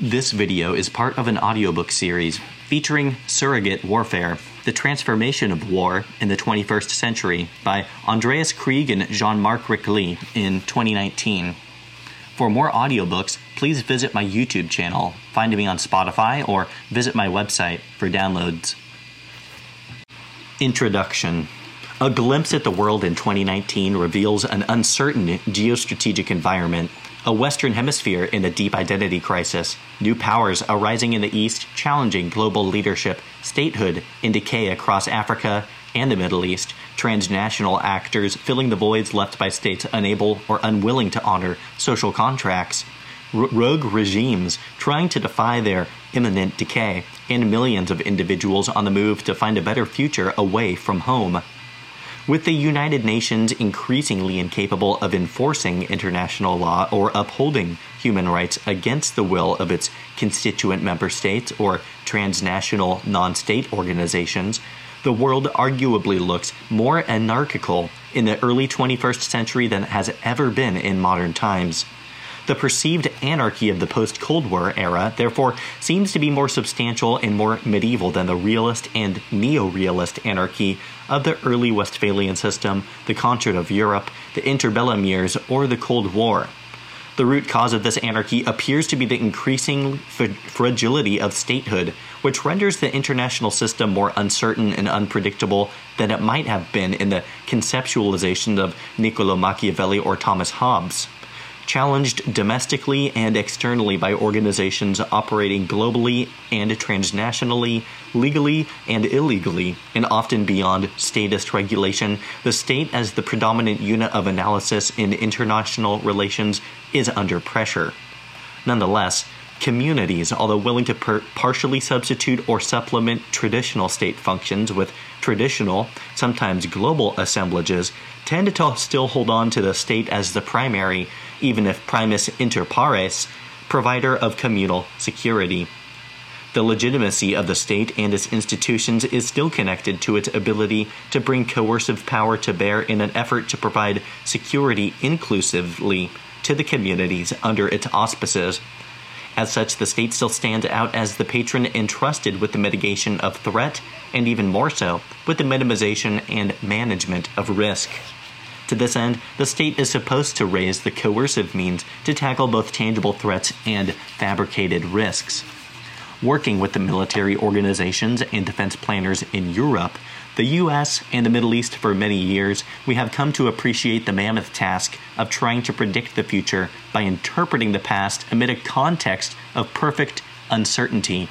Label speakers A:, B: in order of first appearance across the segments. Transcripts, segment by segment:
A: This video is part of an audiobook series featuring Surrogate Warfare The Transformation of War in the 21st Century by Andreas Krieg and Jean Marc Rickli in 2019. For more audiobooks, please visit my YouTube channel, find me on Spotify, or visit my website for downloads. Introduction A glimpse at the world in 2019 reveals an uncertain geostrategic environment a Western Hemisphere in a deep identity crisis, new powers arising in the East challenging global leadership, statehood in decay across Africa and the Middle East, transnational actors filling the voids left by states unable or unwilling to honor social contracts, r- rogue regimes trying to defy their imminent decay, and millions of individuals on the move to find a better future away from home. With the United Nations increasingly incapable of enforcing international law or upholding human rights against the will of its constituent member states or transnational non state organizations, the world arguably looks more anarchical in the early 21st century than it has ever been in modern times. The perceived anarchy of the post Cold War era, therefore, seems to be more substantial and more medieval than the realist and neo realist anarchy of the early Westphalian system, the Concert of Europe, the interbellum years, or the Cold War. The root cause of this anarchy appears to be the increasing fragility of statehood, which renders the international system more uncertain and unpredictable than it might have been in the conceptualization of Niccolo Machiavelli or Thomas Hobbes challenged domestically and externally by organizations operating globally and transnationally, legally and illegally, and often beyond statist regulation, the state as the predominant unit of analysis in international relations is under pressure. Nonetheless, communities, although willing to per- partially substitute or supplement traditional state functions with traditional, sometimes global assemblages, tend to still hold on to the state as the primary even if primus inter pares, provider of communal security. The legitimacy of the state and its institutions is still connected to its ability to bring coercive power to bear in an effort to provide security inclusively to the communities under its auspices. As such, the state still stands out as the patron entrusted with the mitigation of threat, and even more so, with the minimization and management of risk. To this end, the state is supposed to raise the coercive means to tackle both tangible threats and fabricated risks. Working with the military organizations and defense planners in Europe, the US, and the Middle East for many years, we have come to appreciate the mammoth task of trying to predict the future by interpreting the past amid a context of perfect uncertainty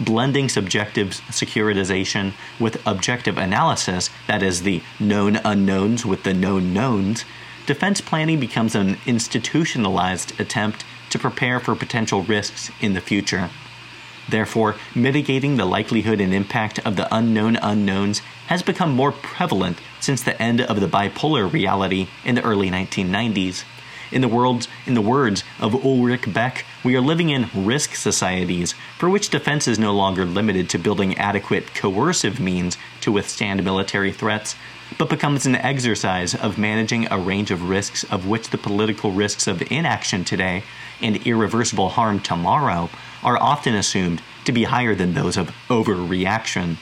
A: blending subjective securitization with objective analysis, that is, the known unknowns with the known knowns, defense planning becomes an institutionalized attempt to prepare for potential risks in the future. Therefore, mitigating the likelihood and impact of the unknown unknowns has become more prevalent since the end of the bipolar reality in the early 1990s. In the, world's, in the words of Ulrich Beck, we are living in risk societies, for which defense is no longer limited to building adequate coercive means to withstand military threats, but becomes an exercise of managing a range of risks of which the political risks of inaction today and irreversible harm tomorrow are often assumed to be higher than those of overreaction.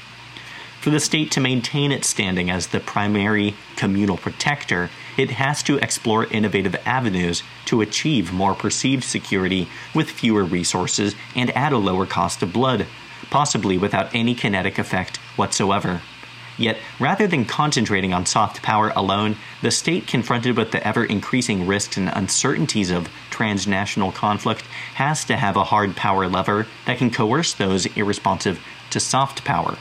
A: For the state to maintain its standing as the primary communal protector, it has to explore innovative avenues to achieve more perceived security with fewer resources and at a lower cost of blood, possibly without any kinetic effect whatsoever. Yet, rather than concentrating on soft power alone, the state confronted with the ever increasing risks and uncertainties of transnational conflict has to have a hard power lever that can coerce those irresponsive to soft power.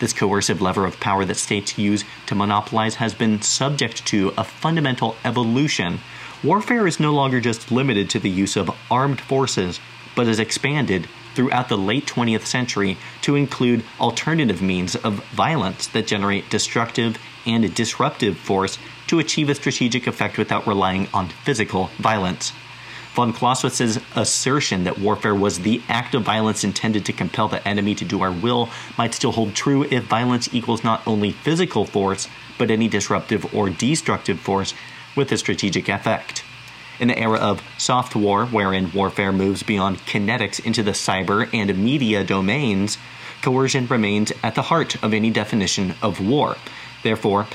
A: This coercive lever of power that states use to monopolize has been subject to a fundamental evolution. Warfare is no longer just limited to the use of armed forces, but has expanded throughout the late 20th century to include alternative means of violence that generate destructive and disruptive force to achieve a strategic effect without relying on physical violence. Von Clausewitz's assertion that warfare was the act of violence intended to compel the enemy to do our will might still hold true if violence equals not only physical force, but any disruptive or destructive force with a strategic effect. In the era of soft war wherein warfare moves beyond kinetics into the cyber and media domains, coercion remains at the heart of any definition of war. Therefore,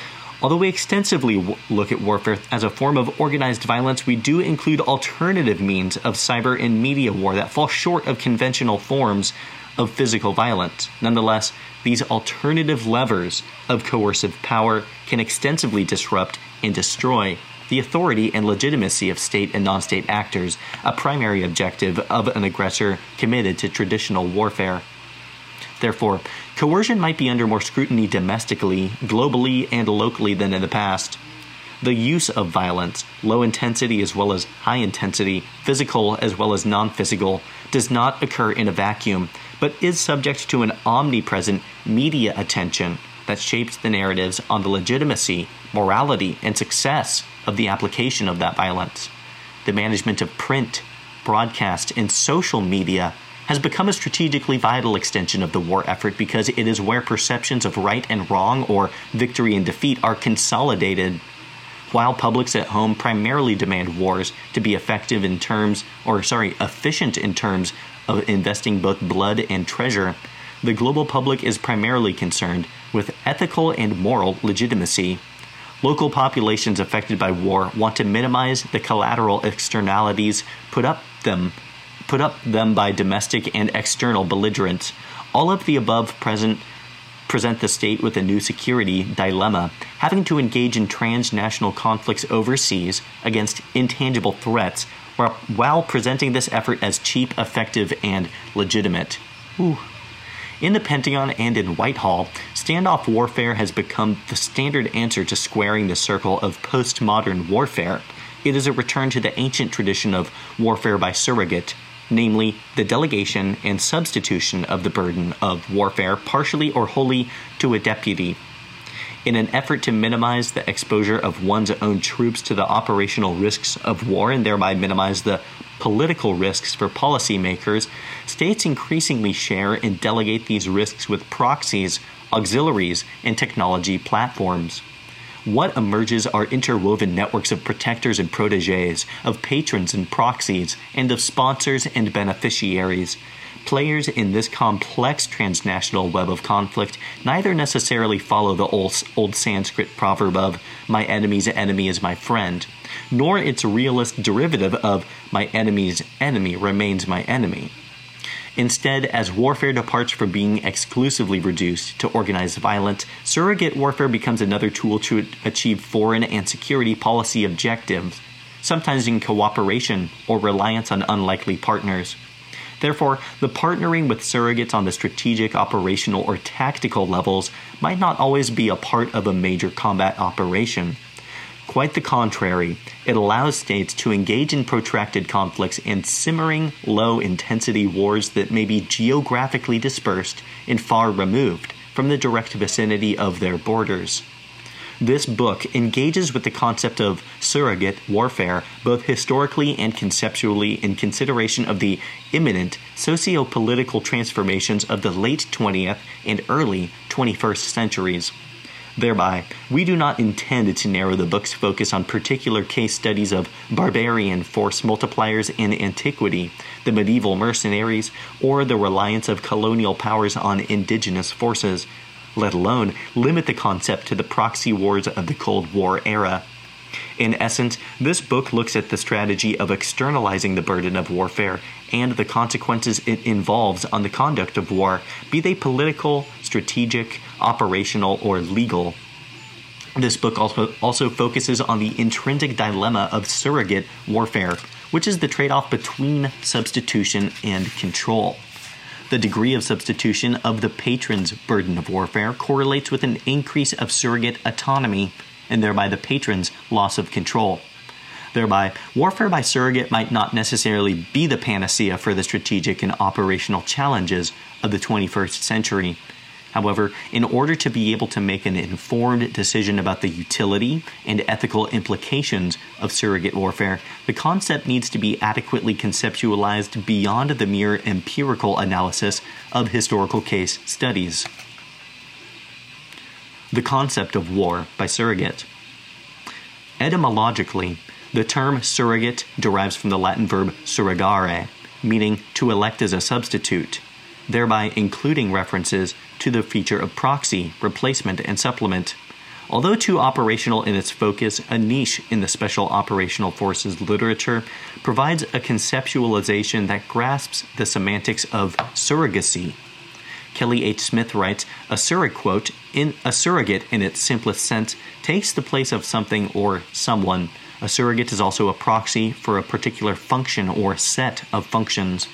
A: although we extensively look at warfare as a form of organized violence, we do include alternative means of cyber and media war that fall short of conventional forms of physical violence. Nonetheless, these alternative levers of coercive power can extensively disrupt and destroy the authority and legitimacy of state and non state actors, a primary objective of an aggressor committed to traditional warfare. Therefore, coercion might be under more scrutiny domestically, globally, and locally than in the past. The use of violence, low intensity as well as high intensity, physical as well as non physical, does not occur in a vacuum, but is subject to an omnipresent media attention that shapes the narratives on the legitimacy, morality, and success of the application of that violence. The management of print, broadcast, and social media has become a strategically vital extension of the war effort because it is where perceptions of right and wrong or victory and defeat are consolidated. While publics at home primarily demand wars to be effective in terms, or sorry, efficient in terms of investing both blood and treasure, the global public is primarily concerned with ethical and moral legitimacy. Local populations affected by war want to minimize the collateral externalities put up them put up them by domestic and external belligerents. All of the above present present the state with a new security dilemma, having to engage in transnational conflicts overseas against intangible threats, while presenting this effort as cheap, effective, and legitimate. Ooh. In the Pentagon and in Whitehall, standoff warfare has become the standard answer to squaring the circle of postmodern warfare. It is a return to the ancient tradition of warfare by surrogate, namely the delegation and substitution of the burden of warfare partially or wholly to a deputy. In an effort to minimize the exposure of one's own troops to the operational risks of war and thereby minimize the political risks for policymakers, states increasingly share and delegate these risks with proxies, auxiliaries, and technology platforms. What emerges are interwoven networks of protectors and proteges, of patrons and proxies, and of sponsors and beneficiaries. Players in this complex transnational web of conflict neither necessarily follow the old, old Sanskrit proverb of, my enemy's enemy is my friend, nor its realist derivative of, my enemy's enemy remains my enemy. Instead, as warfare departs from being exclusively reduced to organized violence, surrogate warfare becomes another tool to achieve foreign and security policy objectives, sometimes in cooperation or reliance on unlikely partners. Therefore, the partnering with surrogates on the strategic, operational, or tactical levels might not always be a part of a major combat operation. Quite the contrary, it allows states to engage in protracted conflicts and simmering, low intensity wars that may be geographically dispersed and far removed from the direct vicinity of their borders. This book engages with the concept of surrogate warfare both historically and conceptually in consideration of the imminent socio political transformations of the late 20th and early 21st centuries. Thereby, we do not intend to narrow the book's focus on particular case studies of barbarian force multipliers in antiquity, the medieval mercenaries, or the reliance of colonial powers on indigenous forces, let alone limit the concept to the proxy wars of the Cold War era. In essence, this book looks at the strategy of externalizing the burden of warfare and the consequences it involves on the conduct of war, be they political, strategic, operational, or legal. This book also, also focuses on the intrinsic dilemma of surrogate warfare, which is the trade off between substitution and control. The degree of substitution of the patron's burden of warfare correlates with an increase of surrogate autonomy and thereby the patron's loss of control. Thereby, warfare by surrogate might not necessarily be the panacea for the strategic and operational challenges of the 21st century. However, in order to be able to make an informed decision about the utility and ethical implications of surrogate warfare, the concept needs to be adequately conceptualized beyond the mere empirical analysis of historical case studies. The concept of war by surrogate. Etymologically, The term surrogate derives from the Latin verb surrogare, meaning to elect as a substitute, thereby including references to the feature of proxy, replacement, and supplement. Although too operational in its focus, a niche in the Special Operational Forces literature provides a conceptualization that grasps the semantics of surrogacy. Kelly H. Smith writes, a surrogate in a surrogate in its simplest sense takes the place of something or someone. A surrogate is also a proxy for a particular function or set of functions.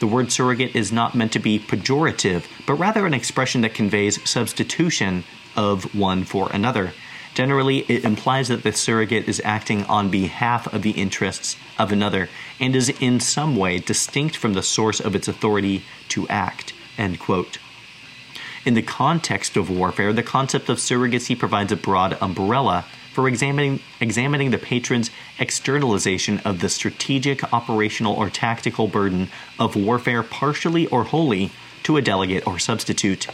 A: The word surrogate is not meant to be pejorative, but rather an expression that conveys substitution of one for another. Generally, it implies that the surrogate is acting on behalf of the interests of another and is in some way distinct from the source of its authority to act. End quote. In the context of warfare, the concept of surrogacy provides a broad umbrella for examining, examining the patron's externalization of the strategic, operational, or tactical burden of warfare partially or wholly to a delegate or substitute.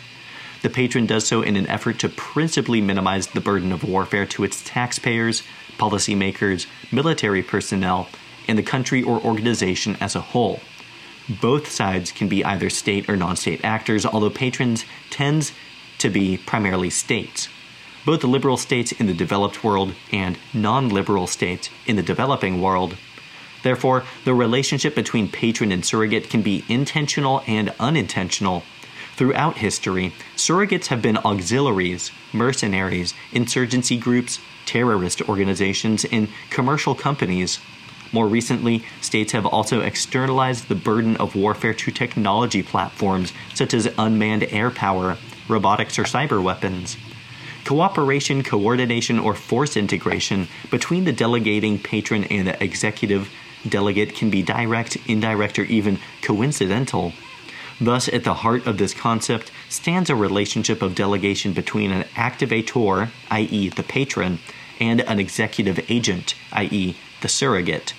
A: The patron does so in an effort to principally minimize the burden of warfare to its taxpayers, policymakers, military personnel, and the country or organization as a whole. Both sides can be either state or non state actors, although patrons tends to be primarily states. Both the liberal states in the developed world and non liberal states in the developing world. Therefore, the relationship between patron and surrogate can be intentional and unintentional, Throughout history, surrogates have been auxiliaries, mercenaries, insurgency groups, terrorist organizations, and commercial companies. More recently, states have also externalized the burden of warfare to technology platforms such as unmanned air power, robotics, or cyber weapons. Cooperation, coordination, or force integration between the delegating patron and the executive delegate can be direct, indirect, or even coincidental. Thus, at the heart of this concept stands a relationship of delegation between an activator, i.e., the patron, and an executive agent, i.e., the surrogate.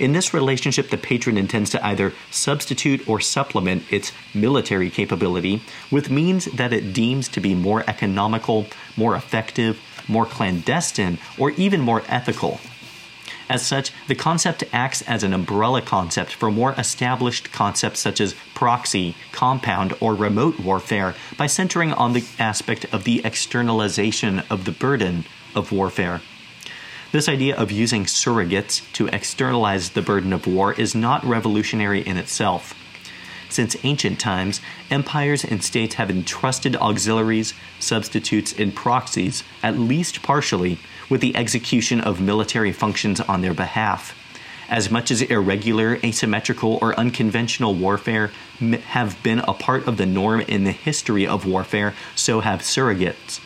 A: In this relationship, the patron intends to either substitute or supplement its military capability with means that it deems to be more economical, more effective, more clandestine, or even more ethical. As such, the concept acts as an umbrella concept for more established concepts such as proxy, compound, or remote warfare by centering on the aspect of the externalization of the burden of warfare. This idea of using surrogates to externalize the burden of war is not revolutionary in itself. Since ancient times, empires and states have entrusted auxiliaries, substitutes, and proxies, at least partially, with the execution of military functions on their behalf. As much as irregular, asymmetrical, or unconventional warfare have been a part of the norm in the history of warfare, so have surrogates.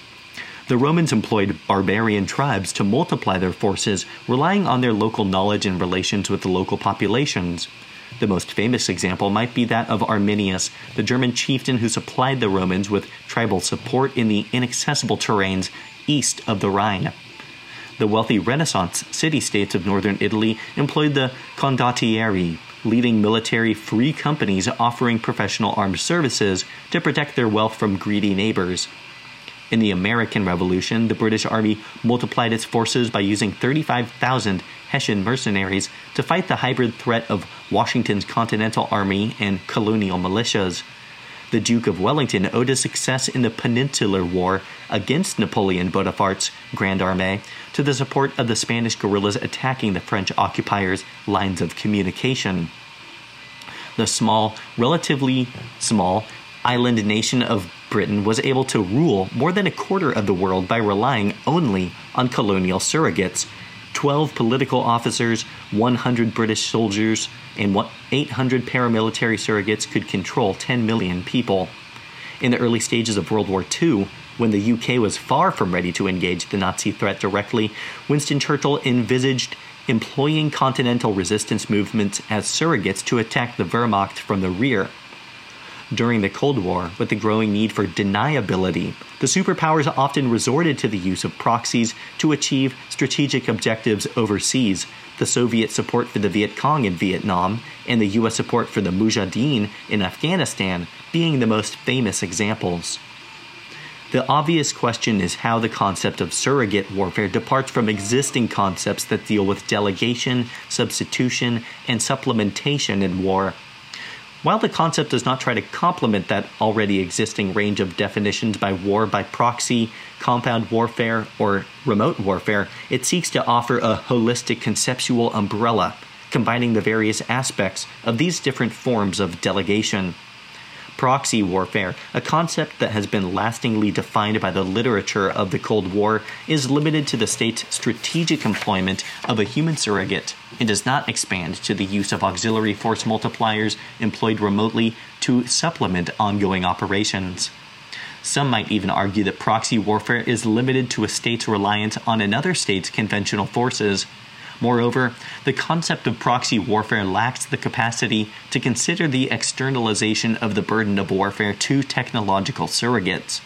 A: The Romans employed barbarian tribes to multiply their forces, relying on their local knowledge and relations with the local populations. The most famous example might be that of Arminius, the German chieftain who supplied the Romans with tribal support in the inaccessible terrains east of the Rhine. The wealthy Renaissance city states of northern Italy employed the condottieri, leading military free companies offering professional armed services to protect their wealth from greedy neighbors. In the American Revolution, the British Army multiplied its forces by using 35,000 Hessian mercenaries to fight the hybrid threat of Washington's Continental Army and colonial militias the Duke of Wellington owed his success in the Peninsular War against Napoleon Bonaparte's Grand Armée to the support of the Spanish guerrillas attacking the French occupiers' lines of communication. The small, relatively small, island nation of Britain was able to rule more than a quarter of the world by relying only on colonial surrogates 12 political officers, 100 British soldiers, and 800 paramilitary surrogates could control 10 million people. In the early stages of World War II, when the UK was far from ready to engage the Nazi threat directly, Winston Churchill envisaged employing continental resistance movements as surrogates to attack the Wehrmacht from the rear during the Cold War, with the growing need for deniability, the superpowers often resorted to the use of proxies to achieve strategic objectives overseas. The Soviet support for the Viet Cong in Vietnam and the US support for the Mujahideen in Afghanistan being the most famous examples. The obvious question is how the concept of surrogate warfare departs from existing concepts that deal with delegation, substitution, and supplementation in war. While the concept does not try to complement that already existing range of definitions by war by proxy, compound warfare, or remote warfare, it seeks to offer a holistic conceptual umbrella, combining the various aspects of these different forms of delegation. Proxy warfare, a concept that has been lastingly defined by the literature of the Cold War, is limited to the state's strategic employment of a human surrogate and does not expand to the use of auxiliary force multipliers employed remotely to supplement ongoing operations. Some might even argue that proxy warfare is limited to a state's reliance on another state's conventional forces Moreover, the concept of proxy warfare lacks the capacity to consider the externalization of the burden of warfare to technological surrogates.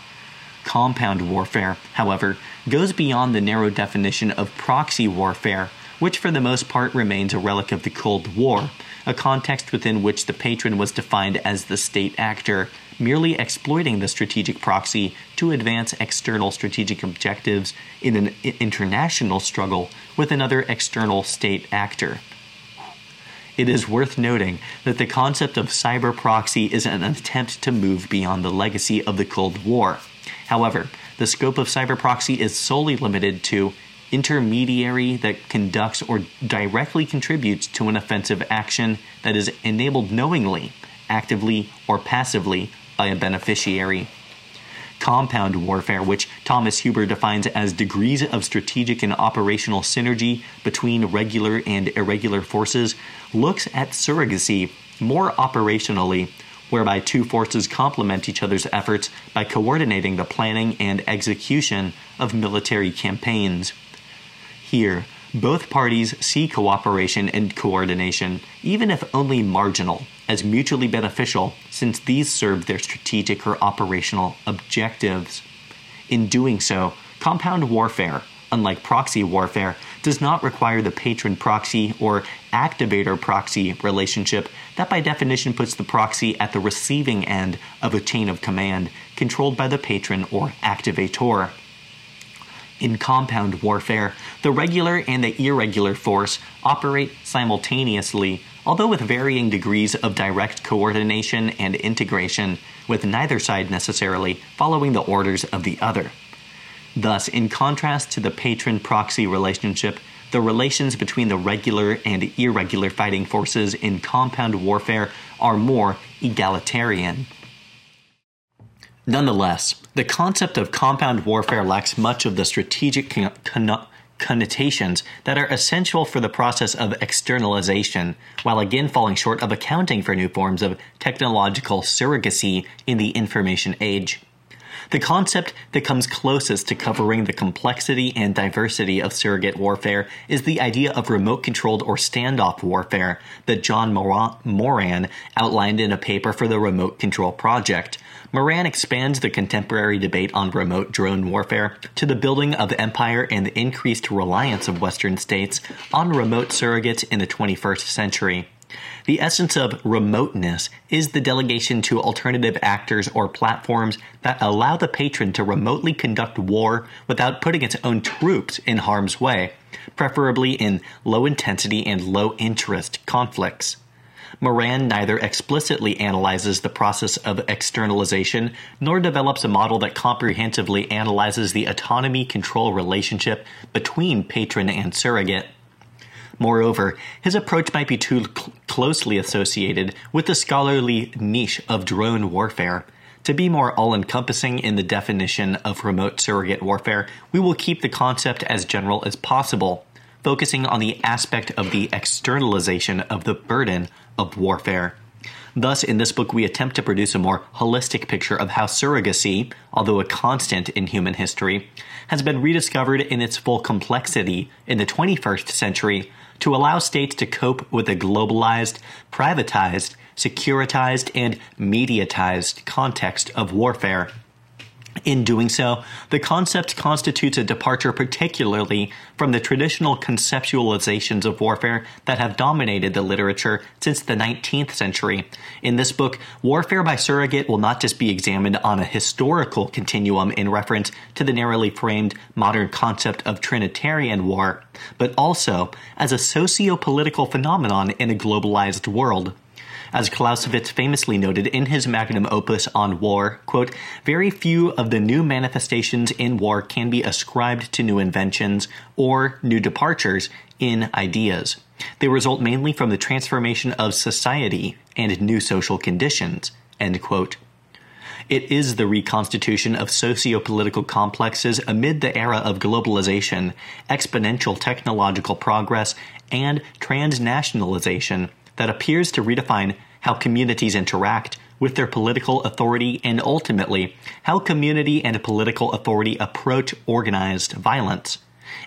A: Compound warfare, however, goes beyond the narrow definition of proxy warfare, which for the most part remains a relic of the Cold War, a context within which the patron was defined as the state actor merely exploiting the strategic proxy to advance external strategic objectives in an international struggle with another external state actor. It is worth noting that the concept of cyber proxy is an attempt to move beyond the legacy of the Cold War. However, the scope of cyber proxy is solely limited to intermediary that conducts or directly contributes to an offensive action that is enabled knowingly, actively, or passively by a beneficiary. Compound warfare, which Thomas Huber defines as degrees of strategic and operational synergy between regular and irregular forces, looks at surrogacy more operationally, whereby two forces complement each other's efforts by coordinating the planning and execution of military campaigns. Here, both parties see cooperation and coordination, even if only marginal, as mutually beneficial since these serve their strategic or operational objectives. In doing so, compound warfare, unlike proxy warfare, does not require the patron proxy or activator proxy relationship that by definition puts the proxy at the receiving end of a chain of command controlled by the patron or activator. In compound warfare, the regular and the irregular force operate simultaneously, although with varying degrees of direct coordination and integration, with neither side necessarily following the orders of the other. Thus, in contrast to the patron proxy relationship, the relations between the regular and irregular fighting forces in compound warfare are more egalitarian. Nonetheless, the concept of compound warfare lacks much of the strategic con- con- connotations that are essential for the process of externalization, while again falling short of accounting for new forms of technological surrogacy in the information age. The concept that comes closest to covering the complexity and diversity of surrogate warfare is the idea of remote controlled or standoff warfare that John Moran outlined in a paper for the Remote Control Project, Moran expands the contemporary debate on remote drone warfare to the building of empire and the increased reliance of Western states on remote surrogates in the 21st century. The essence of remoteness is the delegation to alternative actors or platforms that allow the patron to remotely conduct war without putting its own troops in harm's way, preferably in low intensity and low interest conflicts. Moran neither explicitly analyzes the process of externalization nor develops a model that comprehensively analyzes the autonomy control relationship between patron and surrogate. Moreover, his approach might be too cl- closely associated with the scholarly niche of drone warfare. To be more all encompassing in the definition of remote surrogate warfare, we will keep the concept as general as possible, focusing on the aspect of the externalization of the burden of warfare. Thus, in this book, we attempt to produce a more holistic picture of how surrogacy, although a constant in human history, has been rediscovered in its full complexity in the 21st century to allow states to cope with a globalized, privatized, securitized, and mediatized context of warfare. In doing so, the concept constitutes a departure particularly from the traditional conceptualizations of warfare that have dominated the literature since the 19th century. In this book, warfare by surrogate will not just be examined on a historical continuum in reference to the narrowly framed modern concept of Trinitarian war, but also as a socio political phenomenon in a globalized world. As Clausewitz famously noted in his magnum opus on war, quote, very few of the new manifestations in war can be ascribed to new inventions or new departures in ideas. They result mainly from the transformation of society and new social conditions, end quote. It is the reconstitution of socio political complexes amid the era of globalization, exponential technological progress, and transnationalization that appears to redefine how communities interact with their political authority and ultimately how community and political authority approach organized violence.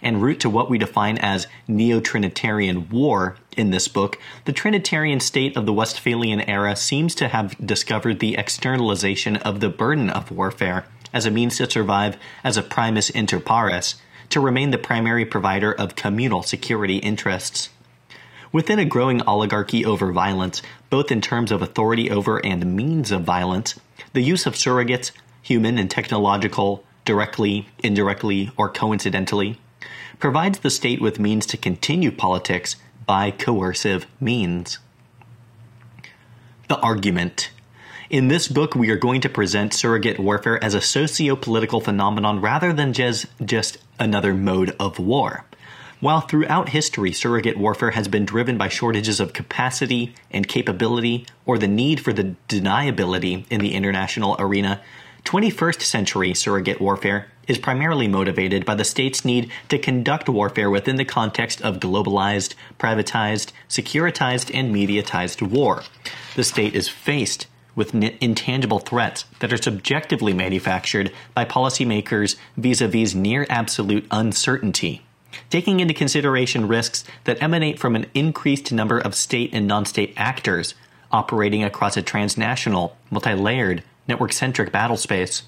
A: En route to what we define as neo Trinitarian war in this book, the Trinitarian state of the Westphalian era seems to have discovered the externalization of the burden of warfare as a means to survive as a primus inter pares, to remain the primary provider of communal security interests. Within a growing oligarchy over violence, both in terms of authority over and means of violence, the use of surrogates, human and technological, directly, indirectly, or coincidentally, provides the state with means to continue politics by coercive means. The argument. In this book, we are going to present surrogate warfare as a socio political phenomenon rather than just, just another mode of war. While throughout history surrogate warfare has been driven by shortages of capacity and capability or the need for the deniability in the international arena, 21st century surrogate warfare is primarily motivated by the state's need to conduct warfare within the context of globalized, privatized, securitized, and mediatized war. The state is faced with intangible threats that are subjectively manufactured by policymakers vis a vis near absolute uncertainty taking into consideration risks that emanate from an increased number of state and non state actors operating across a transnational, multi layered, network centric battle space.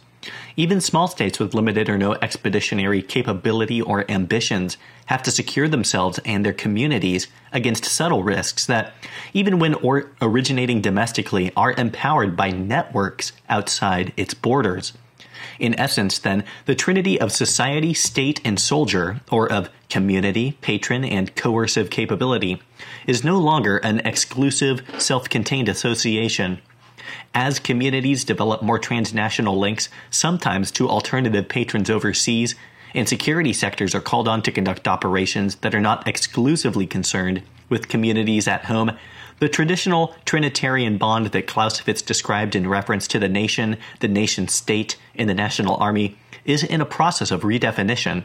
A: Even small states with limited or no expeditionary capability or ambitions have to secure themselves and their communities against subtle risks that, even when or- originating domestically, are empowered by networks outside its borders. In essence, then, the trinity of society, state, and soldier, or of community, patron, and coercive capability, is no longer an exclusive, self contained association. As communities develop more transnational links, sometimes to alternative patrons overseas, and security sectors are called on to conduct operations that are not exclusively concerned with communities at home, the traditional Trinitarian bond that Clausewitz described in reference to the nation, the nation state, and the national army is in a process of redefinition.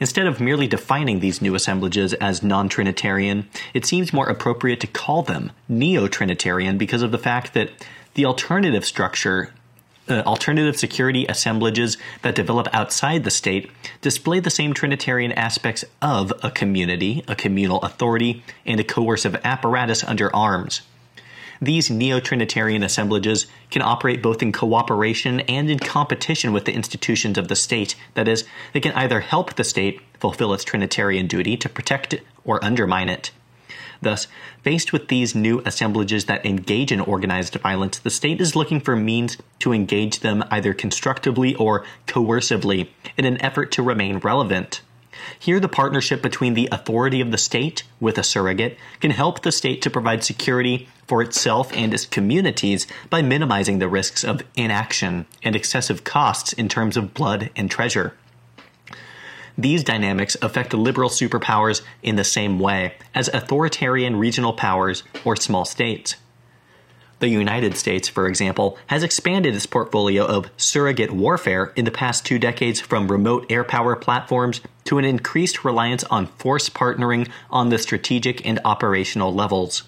A: Instead of merely defining these new assemblages as non Trinitarian, it seems more appropriate to call them neo Trinitarian because of the fact that the alternative structure uh, alternative security assemblages that develop outside the state display the same Trinitarian aspects of a community, a communal authority, and a coercive apparatus under arms. These neo Trinitarian assemblages can operate both in cooperation and in competition with the institutions of the state. That is, they can either help the state fulfill its Trinitarian duty to protect or undermine it. Thus, faced with these new assemblages that engage in organized violence, the state is looking for means to engage them either constructively or coercively in an effort to remain relevant. Here, the partnership between the authority of the state with a surrogate can help the state to provide security for itself and its communities by minimizing the risks of inaction and excessive costs in terms of blood and treasure. These dynamics affect liberal superpowers in the same way as authoritarian regional powers or small states. The United States, for example, has expanded its portfolio of surrogate warfare in the past two decades from remote air power platforms to an increased reliance on force partnering on the strategic and operational levels.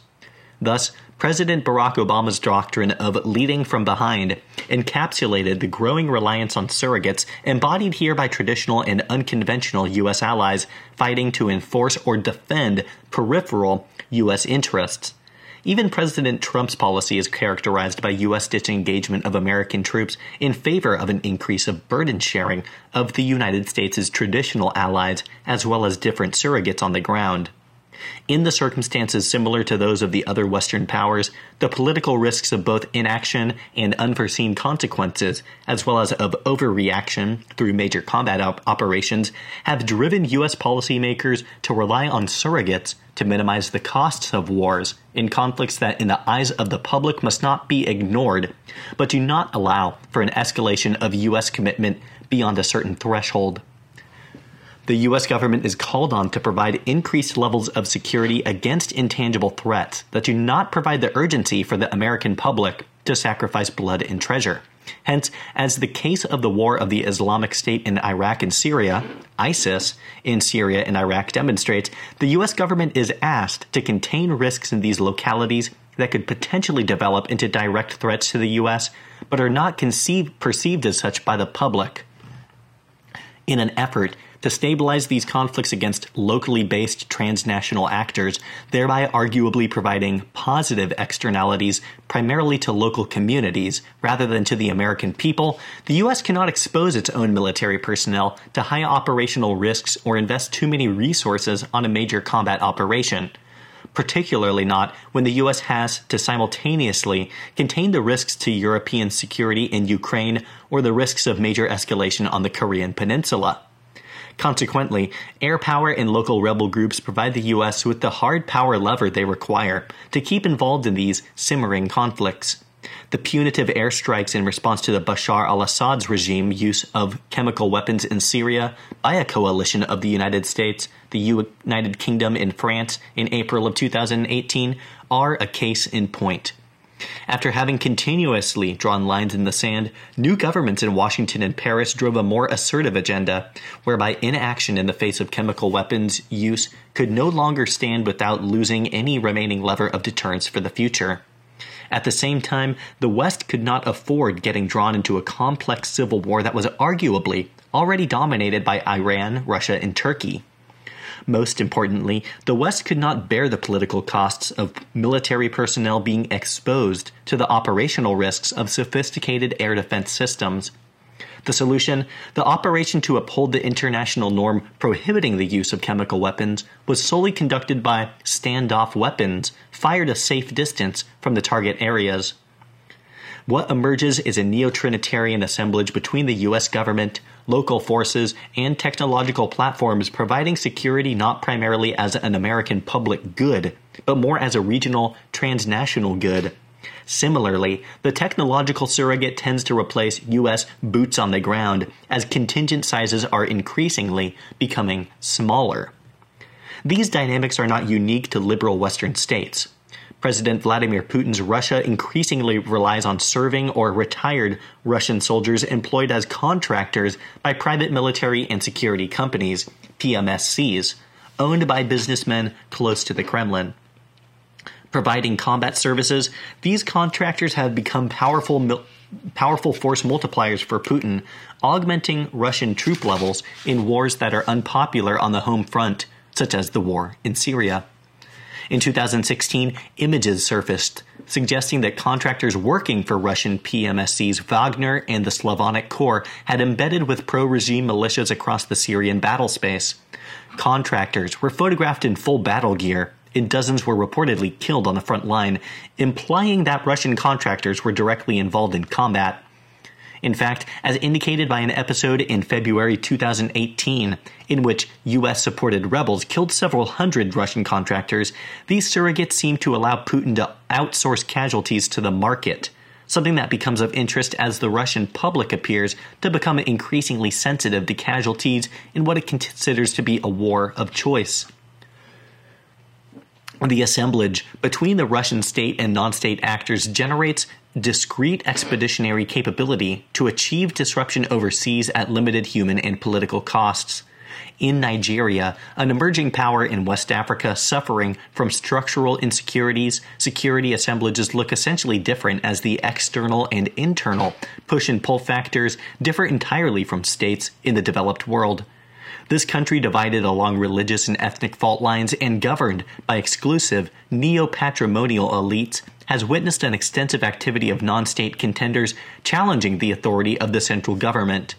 A: Thus, President Barack Obama's doctrine of leading from behind encapsulated the growing reliance on surrogates embodied here by traditional and unconventional U.S. allies fighting to enforce or defend peripheral U.S. interests. Even President Trump's policy is characterized by U.S. disengagement of American troops in favor of an increase of burden sharing of the United States' traditional allies, as well as different surrogates on the ground. In the circumstances similar to those of the other Western powers, the political risks of both inaction and unforeseen consequences, as well as of overreaction through major combat op- operations, have driven U.S. policymakers to rely on surrogates to minimize the costs of wars in conflicts that, in the eyes of the public, must not be ignored, but do not allow for an escalation of U.S. commitment beyond a certain threshold the U.S. government is called on to provide increased levels of security against intangible threats that do not provide the urgency for the American public to sacrifice blood and treasure. Hence, as the case of the war of the Islamic State in Iraq and Syria, ISIS in Syria and Iraq demonstrates, the U.S. government is asked to contain risks in these localities that could potentially develop into direct threats to the U.S., but are not conceived, perceived as such by the public. In an effort to stabilize these conflicts against locally based transnational actors, thereby arguably providing positive externalities primarily to local communities rather than to the American people, the U.S. cannot expose its own military personnel to high operational risks or invest too many resources on a major combat operation particularly not when the US has to simultaneously contain the risks to European security in Ukraine or the risks of major escalation on the Korean Peninsula. Consequently, air power and local rebel groups provide the U.S. with the hard power lever they require to keep involved in these simmering conflicts. The punitive airstrikes in response to the Bashar al Assad's regime use of chemical weapons in Syria by a coalition of the United States, the United Kingdom, and France in April of 2018 are a case in point. After having continuously drawn lines in the sand, new governments in Washington and Paris drove a more assertive agenda, whereby inaction in the face of chemical weapons use could no longer stand without losing any remaining lever of deterrence for the future. At the same time, the West could not afford getting drawn into a complex civil war that was arguably already dominated by Iran, Russia, and Turkey. Most importantly, the West could not bear the political costs of military personnel being exposed to the operational risks of sophisticated air defense systems. The solution, the operation to uphold the international norm prohibiting the use of chemical weapons, was solely conducted by standoff weapons fired a safe distance from the target areas. What emerges is a neo Trinitarian assemblage between the U.S. government, local forces, and technological platforms providing security not primarily as an American public good, but more as a regional, transnational good. Similarly, the technological surrogate tends to replace U.S. boots on the ground as contingent sizes are increasingly becoming smaller. These dynamics are not unique to liberal Western states. President Vladimir Putin's Russia increasingly relies on serving or retired Russian soldiers employed as contractors by private military and security companies, PMSCs, owned by businessmen close to the Kremlin. Providing combat services, these contractors have become powerful powerful force multipliers for Putin, augmenting Russian troop levels in wars that are unpopular on the home front, such as the war in Syria. In 2016, images surfaced suggesting that contractors working for Russian PMSCs Wagner and the Slavonic Corps had embedded with pro regime militias across the Syrian battle space. Contractors were photographed in full battle gear, and dozens were reportedly killed on the front line, implying that Russian contractors were directly involved in combat. In fact, as indicated by an episode in February 2018, in which US supported rebels killed several hundred Russian contractors, these surrogates seem to allow Putin to outsource casualties to the market, something that becomes of interest as the Russian public appears to become increasingly sensitive to casualties in what it considers to be a war of choice. The assemblage between the Russian state and non state actors generates discrete expeditionary capability to achieve disruption overseas at limited human and political costs. In Nigeria, an emerging power in West Africa suffering from structural insecurities, security assemblages look essentially different as the external and internal push and pull factors differ entirely from states in the developed world. This country, divided along religious and ethnic fault lines and governed by exclusive neo patrimonial elites, has witnessed an extensive activity of non state contenders challenging the authority of the central government.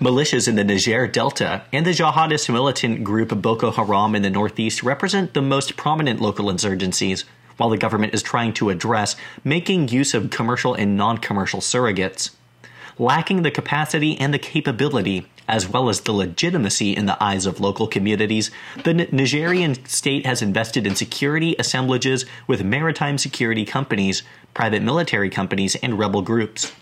A: Militias in the Niger Delta and the jihadist militant group Boko Haram in the northeast represent the most prominent local insurgencies, while the government is trying to address making use of commercial and non commercial surrogates. Lacking the capacity and the capability as well as the legitimacy in the eyes of local communities, the Nigerian state has invested in security assemblages with maritime security companies, private military companies, and rebel groups.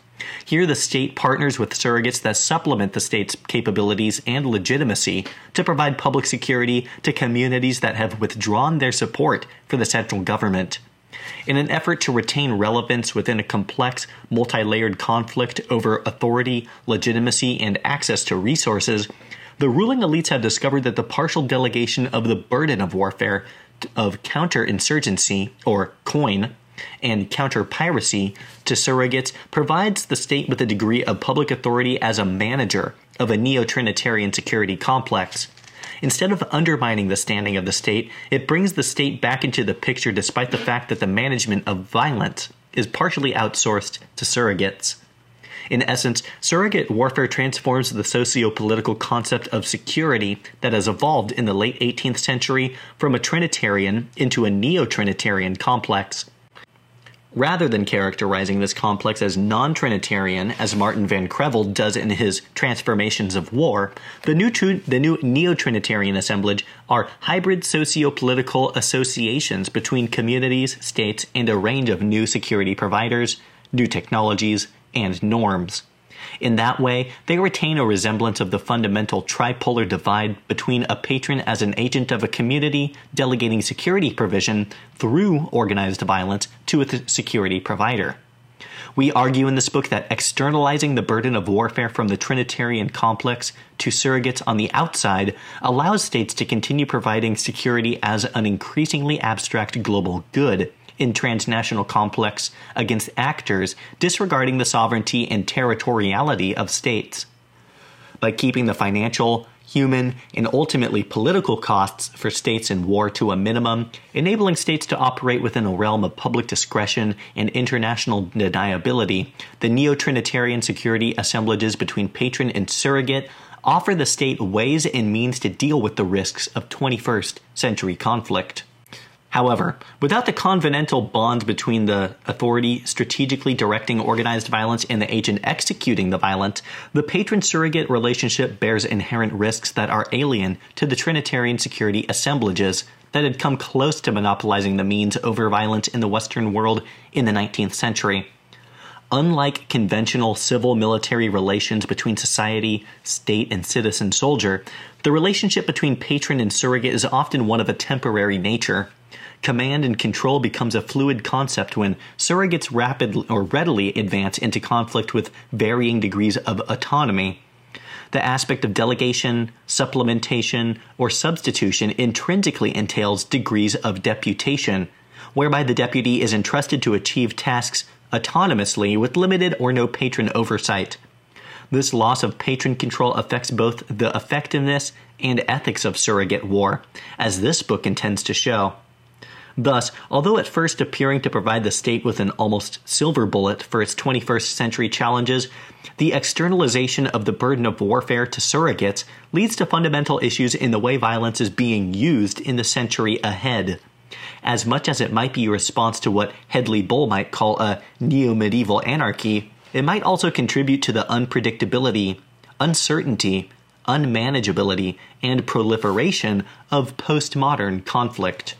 A: Here, the state partners with surrogates that supplement the state's capabilities and legitimacy to provide public security to communities that have withdrawn their support for the central government. In an effort to retain relevance within a complex, multi layered conflict over authority, legitimacy, and access to resources, the ruling elites have discovered that the partial delegation of the burden of warfare, of counterinsurgency, or COIN, and counter piracy to surrogates provides the state with a degree of public authority as a manager of a neo Trinitarian security complex. Instead of undermining the standing of the state, it brings the state back into the picture despite the fact that the management of violence is partially outsourced to surrogates. In essence, surrogate warfare transforms the socio political concept of security that has evolved in the late 18th century from a Trinitarian into a neo Trinitarian complex. Rather than characterizing this complex as non Trinitarian, as Martin Van Creveld does in his Transformations of War, the new, the new neo Trinitarian assemblage are hybrid socio political associations between communities, states, and a range of new security providers, new technologies, and norms. In that way, they retain a resemblance of the fundamental tripolar divide between a patron as an agent of a community delegating security provision through organized violence to a security provider. We argue in this book that externalizing the burden of warfare from the Trinitarian complex to surrogates on the outside allows states to continue providing security as an increasingly abstract global good in transnational complex against actors disregarding the sovereignty and territoriality of states. By keeping the financial, human, and ultimately political costs for states in war to a minimum, enabling states to operate within a realm of public discretion and international deniability, the neo Trinitarian security assemblages between patron and surrogate offer the state ways and means to deal with the risks of 21st century conflict. However, without the convenantal bond between the authority strategically directing organized violence and the agent executing the violence, the patron surrogate relationship bears inherent risks that are alien to the Trinitarian security assemblages that had come close to monopolizing the means over violence in the Western world in the 19th century. Unlike conventional civil military relations between society, state, and citizen soldier, the relationship between patron and surrogate is often one of a temporary nature. Command and control becomes a fluid concept when surrogates rapidly or readily advance into conflict with varying degrees of autonomy. The aspect of delegation, supplementation, or substitution intrinsically entails degrees of deputation, whereby the deputy is entrusted to achieve tasks autonomously with limited or no patron oversight. This loss of patron control affects both the effectiveness and ethics of surrogate war, as this book intends to show. Thus, although at first appearing to provide the state with an almost silver bullet for its 21st century challenges, the externalization of the burden of warfare to surrogates leads to fundamental issues in the way violence is being used in the century ahead. As much as it might be a response to what Hedley Bull might call a neo medieval anarchy, it might also contribute to the unpredictability, uncertainty, unmanageability, and proliferation of postmodern conflict.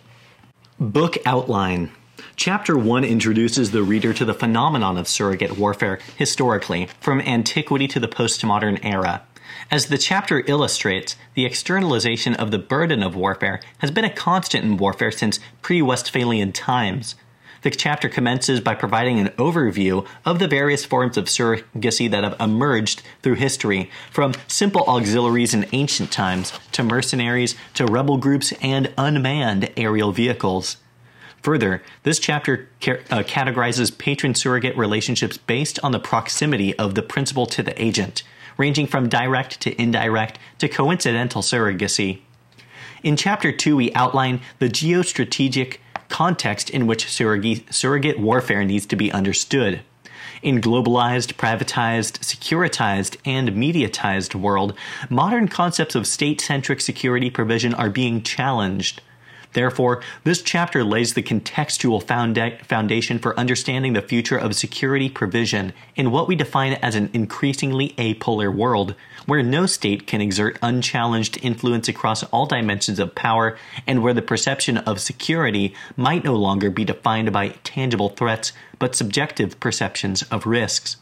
A: Book Outline Chapter 1 introduces the reader to the phenomenon of surrogate warfare historically, from antiquity to the postmodern era. As the chapter illustrates, the externalization of the burden of warfare has been a constant in warfare since pre Westphalian times. The chapter commences by providing an overview of the various forms of surrogacy that have emerged through history, from simple auxiliaries in ancient times to mercenaries to rebel groups and unmanned aerial vehicles. Further, this chapter uh, categorizes patron surrogate relationships based on the proximity of the principal to the agent, ranging from direct to indirect to coincidental surrogacy. In Chapter 2, we outline the geostrategic context in which surrogate, warfare needs to be understood. In globalized, privatized, securitized, and mediatized world, modern concepts of state-centric security provision are being challenged. Therefore, this chapter lays the contextual founda- foundation for understanding the future of security provision in what we define as an increasingly apolar world, where no state can exert unchallenged influence across all dimensions of power, and where the perception of security might no longer be defined by tangible threats, but subjective perceptions of risks.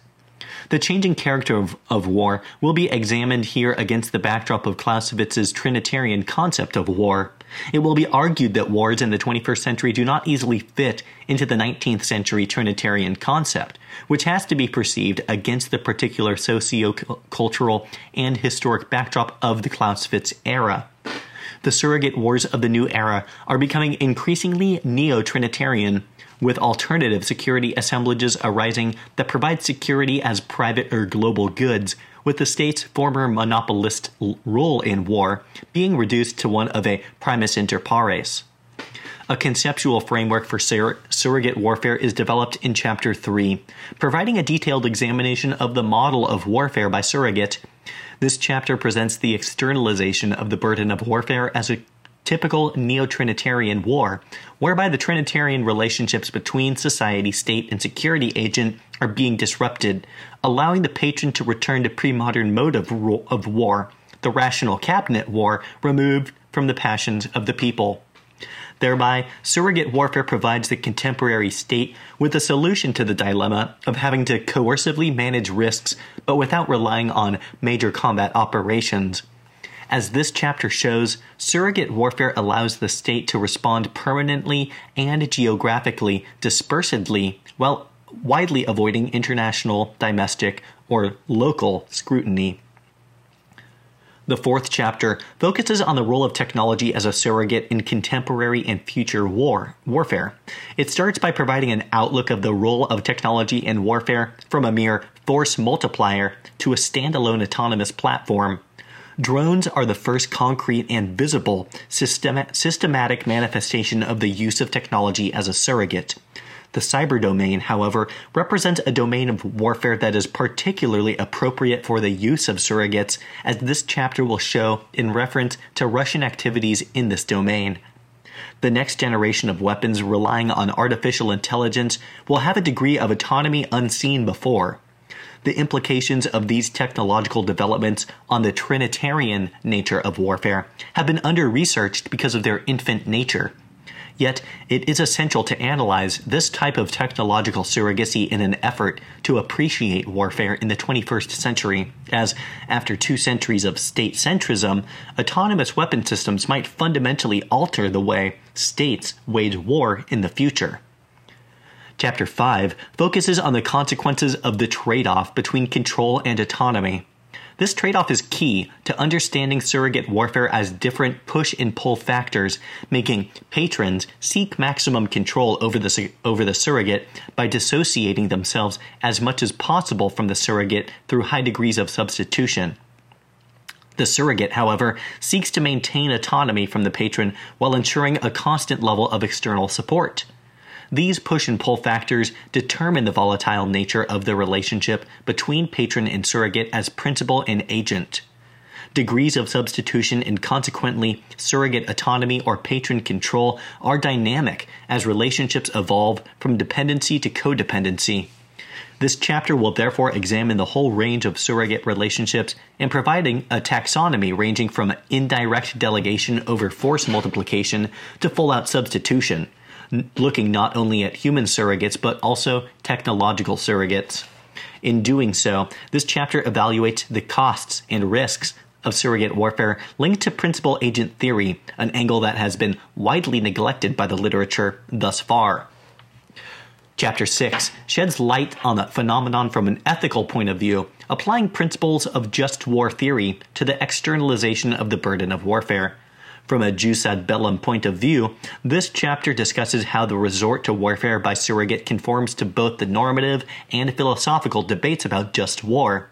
A: The changing character of, of, war will be examined here against the backdrop of Clausewitz's Trinitarian concept of war. It will be argued that wars in the 21st century do not easily fit into the 19th century Trinitarian concept, which has to be perceived against the particular socio-cultural and historic backdrop of the Clausewitz era. The surrogate wars of the new era are becoming increasingly neo-Trinitarian, with alternative security assemblages arising that provide security as private or global goods with the state's former monopolist role in war being reduced to one of a primus inter pares. A conceptual framework for sur- surrogate warfare is developed in Chapter 3, providing a detailed examination of the model of warfare by surrogate. This chapter presents the externalization of the burden of warfare as a typical neo Trinitarian war, whereby the Trinitarian relationships between society, state, and security agent are being disrupted, allowing the patron to return to pre modern mode of, of war, the rational cabinet war removed from the passions of the people. Thereby, surrogate warfare provides the contemporary state with a solution to the dilemma of having to coercively manage risks but without relying on major combat operations. As this chapter shows, surrogate warfare allows the state to respond permanently and geographically dispersedly while widely avoiding international, domestic, or local scrutiny. The fourth chapter focuses on the role of technology as a surrogate in contemporary and future war warfare. It starts by providing an outlook of the role of technology in warfare from a mere force multiplier to a standalone autonomous platform. Drones are the first concrete and visible systematic manifestation of the use of technology as a surrogate. The cyber domain, however, represents a domain of warfare that is particularly appropriate for the use of surrogates, as this chapter will show in reference to Russian activities in this domain. The next generation of weapons relying on artificial intelligence will have a degree of autonomy unseen before the implications of these technological developments on the Trinitarian nature of warfare have been under researched because of their infant nature. Yet, it is essential to analyze this type of technological surrogacy in an effort to appreciate warfare in the 21st century, as, after two centuries of state centrism, autonomous weapon systems might fundamentally alter the way states wage war in the future. Chapter 5 focuses on the consequences of the trade off between control and autonomy. This trade off is key to understanding surrogate warfare as different push and pull factors, making patrons seek maximum control over the, over the surrogate by dissociating themselves as much as possible from the surrogate through high degrees of substitution. The surrogate, however, seeks to maintain autonomy from the patron while ensuring a constant level of external support. These push and pull factors determine the volatile nature of the relationship between patron and surrogate as principal and agent. Degrees of substitution and consequently surrogate autonomy or patron control are dynamic as relationships evolve from dependency to codependency. This chapter will therefore examine the whole range of surrogate relationships and providing a taxonomy ranging from indirect delegation over force multiplication to full out substitution, looking not only at human surrogates but also technological surrogates. In doing so, this chapter evaluates the costs and risks of surrogate warfare linked to principal agent theory, an angle that has been widely neglected by the literature thus far. Chapter 6 sheds light on the phenomenon from an ethical point of view, applying principles of just war theory to the externalization of the burden of warfare. From a jus ad bellum point of view, this chapter discusses how the resort to warfare by surrogate conforms to both the normative and philosophical debates about just war.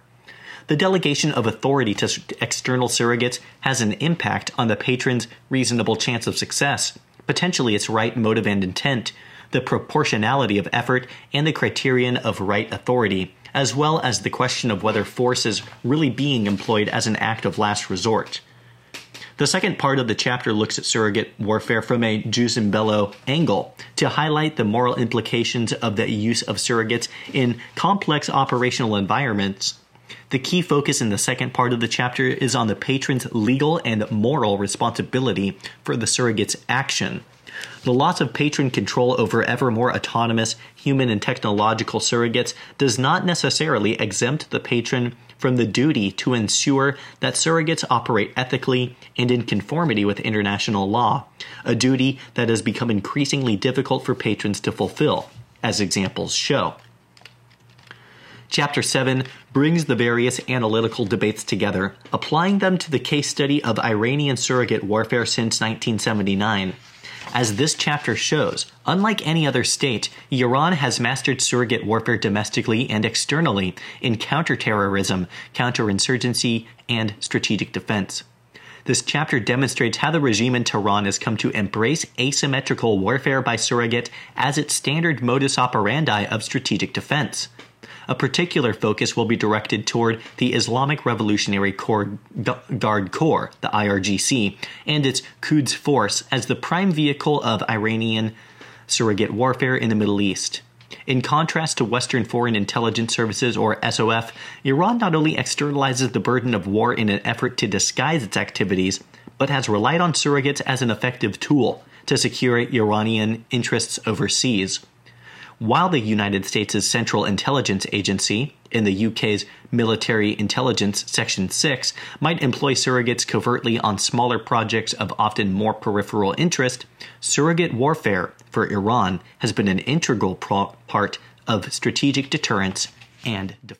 A: the delegation of authority to external surrogates has an impact on the patron's reasonable chance of success, potentially its right motive and intent, the proportionality of effort, and the criterion of right authority, as well as the question of whether force is really being employed as an act of last resort. The second part of the chapter looks at surrogate warfare from a jus in bello angle to highlight the moral implications of the use of surrogates in complex operational environments. The key focus in the second part of the chapter is on the patron's legal and moral responsibility for the surrogate's action. The loss of patron control over ever more autonomous human and technological surrogates does not necessarily exempt the patron from the duty to ensure that surrogates operate ethically and in conformity with international law, a duty that has become increasingly difficult for patrons to fulfill, as examples show. Chapter 7 brings the various analytical debates together, applying them to the case study of Iranian surrogate warfare since 1979. As this chapter shows, unlike any other state, Iran has mastered surrogate warfare domestically and externally in counterterrorism, counterinsurgency, and strategic defense. This chapter demonstrates how the regime in Tehran has come to embrace asymmetrical warfare by surrogate as its standard modus operandi of strategic defense. A particular focus will be directed toward the Islamic Revolutionary Corps, Guard Corps, the IRGC, and its Quds Force as the prime vehicle of Iranian surrogate warfare in the Middle East. In contrast to Western Foreign Intelligence Services, or SOF, Iran not only externalizes the burden of war in an effort to disguise its activities, but has relied on surrogates as an effective tool to secure Iranian interests overseas while the United States' Central Intelligence Agency, in the UK's Military Intelligence Section 6, might employ surrogates covertly on smaller projects of often more peripheral interest, surrogate warfare for Iran has been an integral pro- part of strategic deterrence and defense.